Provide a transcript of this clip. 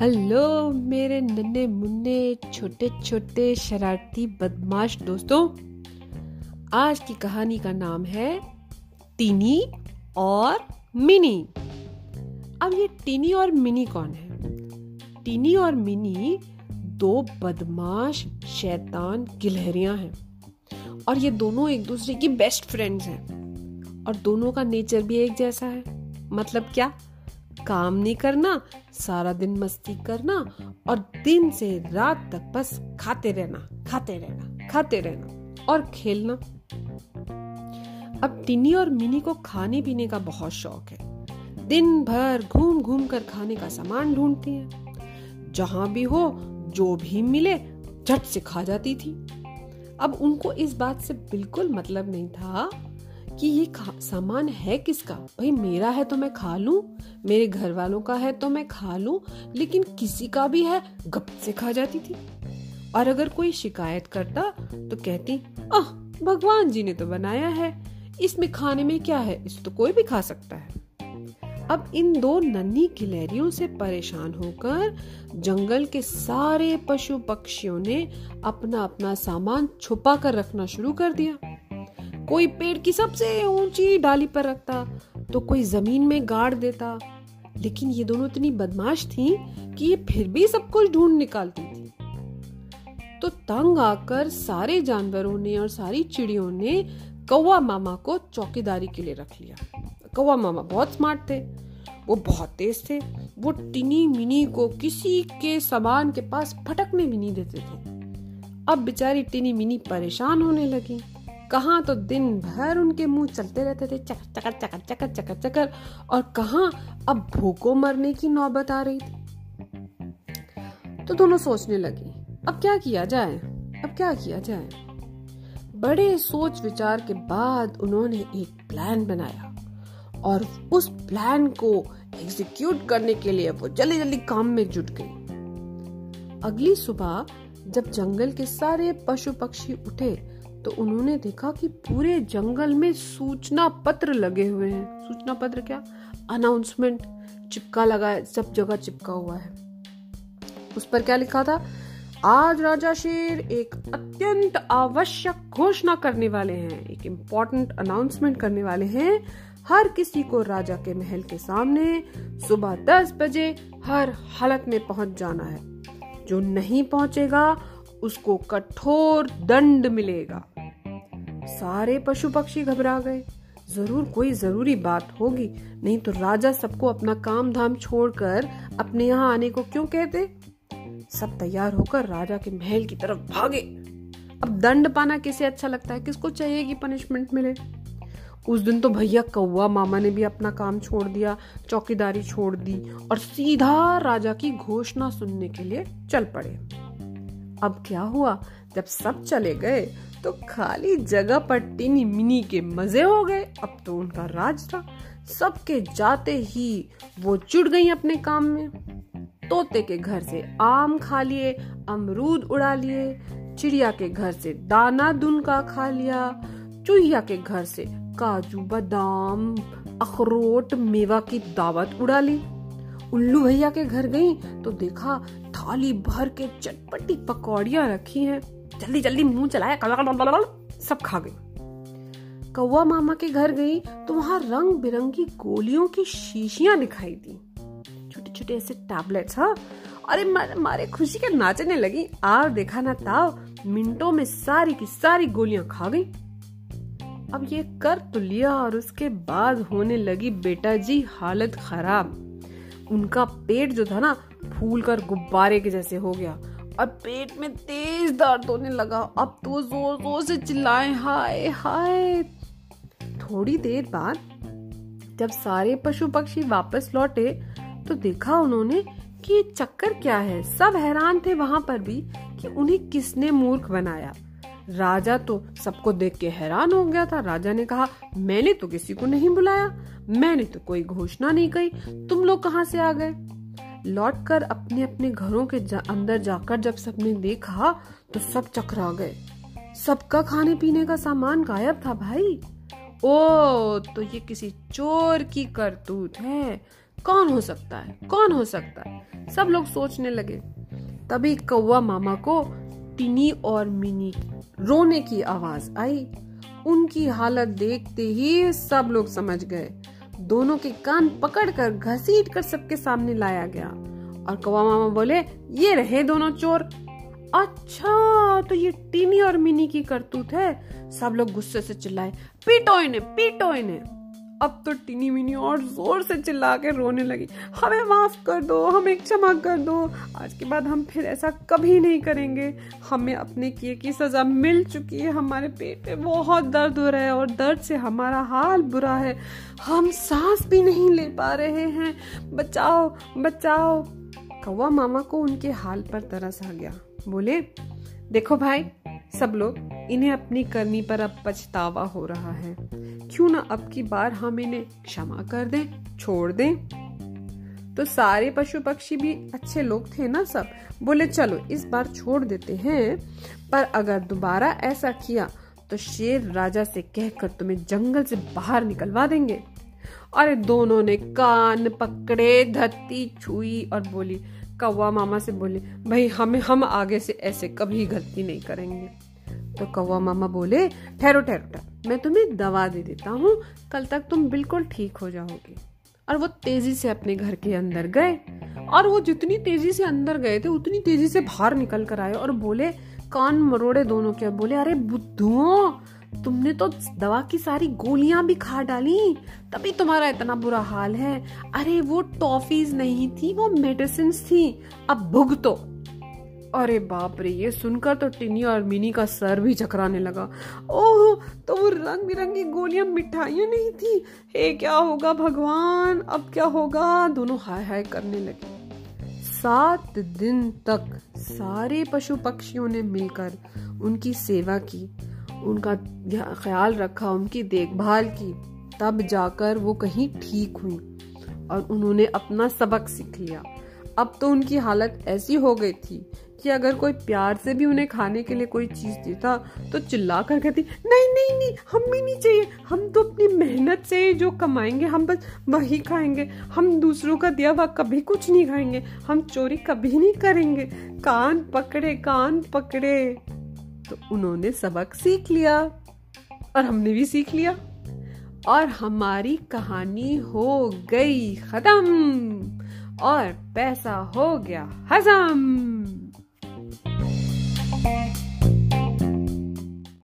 Hello मेरे नन्हे मुन्ने, छोटे छोटे शरारती बदमाश दोस्तों। आज की कहानी का नाम है टीनी और मिनी। अब ये टीनी और मिनी कौन है? टीनी और मिनी दो बदमाश, शैतान गिलहरियाँ हैं और ये दोनों एक दूसरे की बेस्ट फ्रेंड्स हैं और दोनों का नेचर भी एक जैसा है। मतलब क्या? काम नहीं करना, सारा दिन मस्ती करना और दिन से रात तक बस खाते रहना खाते रहना खाते रहना और खेलना। अब टिनी और मिनी को खाने पीने का बहुत शौक है। दिन भर घूम घूम कर खाने का सामान ढूंढती है। जहाँ भी हो, जो भी मिले, झट से खा जाती थी। अब उनको इस बात से बिल्कुल मतलब नहीं था कि ये सामान है किसका? भाई मेरा है तो मैं खा लूँ? मेरे घर वालों का है तो मैं खा लूँ? लेकिन किसी का भी है? गप से खा जाती थी। और अगर कोई शिकायत करता तो कहती, आह, भगवान जी ने तो बनाया है। इसमें खाने में क्या है? इस तो कोई भी खा सकता है। अब इन दो नन्ही गिलहरियों से परेशान होकर जंगल के सारे पशु पक्षियों ने अपना अपना सामान छुपा कर रखना शुरू कर दिया। कोई पेड़ की सबसे ऊँची डाली पर रखता तो कोई ज़मीन में गाड़ देता। लेकिन ये दोनों इतनी बदमाश थी कि ये फिर भी सब कुछ ढूंढ निकालती थी। तो तंग आकर सारे जानवरों ने और सारी चिड़ियों ने कौवा मामा को चौकीदारी के लिए रख लिया। कौवा मामा बहुत स्मार्ट थे, वो बहुत तेज थे, वो टिनी मिनी को किसी के सामान के पास फटकने भी नहीं देते थे। अब बेचारी टिनी मिनी परेशान होने लगी। कहा तो दिन भर उनके मुँह चलते रहते थे, चकर चकर चकर चकर चकर चकर। और कहा अब भूखों मरने की नौबत आ रही थी। तो दोनों सोचने लगी, अब क्या किया जाए? अब क्या किया जाए? बड़े सोच विचार के बाद उन्होंने एक प्लान बनाया। और उस प्लान को एग्जीक्यूट करने के लिए वो जल्दी जल्दी काम में जुट गई। अगली सुबह जब जंगल के सारे पशु पक्षी उठे तो उन्होंने देखा कि पूरे जंगल में सूचना पत्र लगे हुए हैं। सूचना पत्र क्या? अनाउंसमेंट चिपका लगा है, सब जगह चिपका हुआ है। उस पर क्या लिखा था? आज राजा शेर एक अत्यंत आवश्यक घोषणा करने वाले हैं, एक इम्पोर्टेंट अनाउंसमेंट करने वाले हैं। हर किसी को राजा के महल के सामने सुबह दस बजे हर हालत में पहुँच जाना है। जो नहीं पहुंचेगा, उसको कठोर दंड मिलेगा। सारे पशु पक्षी घबरा गए। ज़रूर कोई ज़रूरी बात होगी, नहीं तो राजा सबको अपना काम धाम छोड़कर अपने यहाँ आने को क्यों कहते? सब तैयार होकर राजा के महल की तरफ़ भागे। अब दंड पाना किसे अच्छा लगता है? किसको चाहिए कि पनिशमेंट मिले? उस दिन तो भैया कौआ मामा ने भी अपना काम छोड़ दिया, चौकीदारी छोड़ दी और सीधा राजा की घोषणा सुनने के लिए चल पड़े। अब क्या हुआ? जब सब चले गए तो खाली जगह पर टिनी मिनी के मज़े हो गए। अब तो उनका राज था सबके जाते ही वो जुड़ गई अपने काम में। तोते के घर से आम खा लिए, अमरूद उड़ा लिए, चिड़िया के घर से दाना दुन का खा लिया, चूहिया के घर से काजू, बादाम, अखरोट, मेवा की दावत उड़ा ली। उल्लू भैया के घर गई तो देखा थाली भर के चटपटी पकौड़िया रखी हैं। जल्दी जल्दी मुँह चलाया। सब खा गई। कौवा मामा के घर गई तो वहाँ रंग बिरंगी गोलियों की शीशियाँ दिखाई दी। छोटे छोटे ऐसे टैबलेट्स हाँ। अरे मारे खुशी के नाचने लगी। आ देखा ना ताव, मिनटों में सारी की सारी गोलियाँ खा गई। अब ये कर तो लिया और उसके बाद होने लगी बेटा जी हालत खराब। उनका पेट जो था ना फूल कर गुब्बारे के जैसे हो गया। और पेट में तेज दर्द होने लगा। अब तो ज़ोर ज़ोर से चिल्लाए, हाय हाय। थोड़ी देर बाद जब सारे पशु पक्षी वापस लौटे तो देखा उन्होंने कि चक्कर क्या है। सब हैरान थे वहाँ पर भी कि उन्हें किसने मूर्ख बनाया। राजा तो सबको देख के हैरान हो गया था। राजा ने कहा, मैंने तो किसी को नहीं बुलाया। मैंने तो कोई घोषणा नहीं कही। तुम लोग कहाँ से आ गए? लौटकर अपने अपने घरों के जा, अंदर जाकर जब सबने देखा तो सब चकरा गए। सबका खाने पीने का सामान गायब था भाई। ओ तो ये किसी चोर की करतूत है। कौन हो सकता है? कौन हो सकता है? सब लोग सोचने लगे। तभी कौवा मामा को टिनी और मिनी रोने की आवाज़ आई। उनकी हालत देखते ही सब लोग समझ गए। दोनों के कान पकड़कर घसीट कर सबके सामने लाया गया। और कौवा मामा बोले, ये रहे दोनों चोर। अच्छा तो ये टीनी और मिनी की करतूत है। सब लोग गुस्से से चिल्लाए, पीटो इन्हें पीटो इन्हें। अब तो टिनी मिनी और ज़ोर से चिल्ला के रोने लगी। हमें माफ़ कर दो, हमें क्षमा कर दो। आज के बाद हम फिर ऐसा कभी नहीं करेंगे। हमें अपने किए की सजा मिल चुकी है। हमारे पेट में बहुत दर्द हो रहा है और दर्द से हमारा हाल बुरा है। हम सांस भी नहीं ले पा रहे हैं। बचाओ बचाओ। कौवा मामा को उनके हाल पर तरस आ गया। बोले, देखो भाई सब लोग इन्हें अपनी करनी पर अब पछतावा हो रहा है। क्यों ना अब की बार हम इन्हें क्षमा कर दें, छोड़ दें? तो सारे पशु पक्षी भी अच्छे लोग थे ना सब? बोले, चलो, इस बार छोड़ देते हैं। पर अगर दोबारा ऐसा किया तो शेर राजा से कहकर तुम्हें जंगल से बाहर निकलवा देंगे। अरे, दोनों ने कान पकड़े धरती छुई और बोली कौवा मामा से बोले, भाई, हमें, हम आगे से ऐसे कभी गलती नहीं करेंगे। तो कौवा मामा बोले, ठहरो ठहरो ठहरो, मैं तुम्हें दवा दे देता हूँ, कल तक तुम बिल्कुल ठीक हो जाओगे। और वो तेज़ी से अपने घर के अंदर गए, और वो जितनी तेज़ी से अंदर गए थे, उतनी तेज़ी से बाहर निकल कर आए और बोले, कान मरोड़े दोनों के बोले, अरे बुद्धुओं तुमने तो दवा की सारी गोलियाँ भी खा डाली। तभी तुम्हारा इतना बुरा हाल है। अरे, वो टॉफीज नहीं थी, वो मेडिसिन थी। अब भुगतो अरे बाप रे, ये सुनकर तो टिनी और मिनी का सर भी चकराने लगा। ओह तो वो रंग बिरंगी गोलियाँ मिठाइयाँ नहीं थी। हे, क्या होगा भगवान? अब क्या होगा? दोनों हाय हाय करने लगे। सात दिन तक सारे पशु पक्षियों ने मिलकर उनकी सेवा की। उनका ख्याल रखा, उनकी देखभाल की, तब जाकर वो कहीं ठीक हुई और उन्होंने अपना सबक सीख लिया। अब तो उनकी हालत ऐसी हो गई थी कि अगर कोई प्यार से भी उन्हें खाने के लिए कोई चीज़ देता तो चिल्ला कर कहती, नहीं नहीं नहीं, हम भी नहीं चाहिए। हम तो अपनी मेहनत से जो कमाएँगे, हम बस वही खाएँगे। हम दूसरों का दिया हुआ कभी कुछ नहीं खाएँगे। हम चोरी कभी नहीं करेंगे। कान पकड़े कान पकड़े। तो उन्होंने सबक सीख लिया और हमने भी सीख लिया। और हमारी कहानी हो गई खत्म और पैसा हो गया हजम।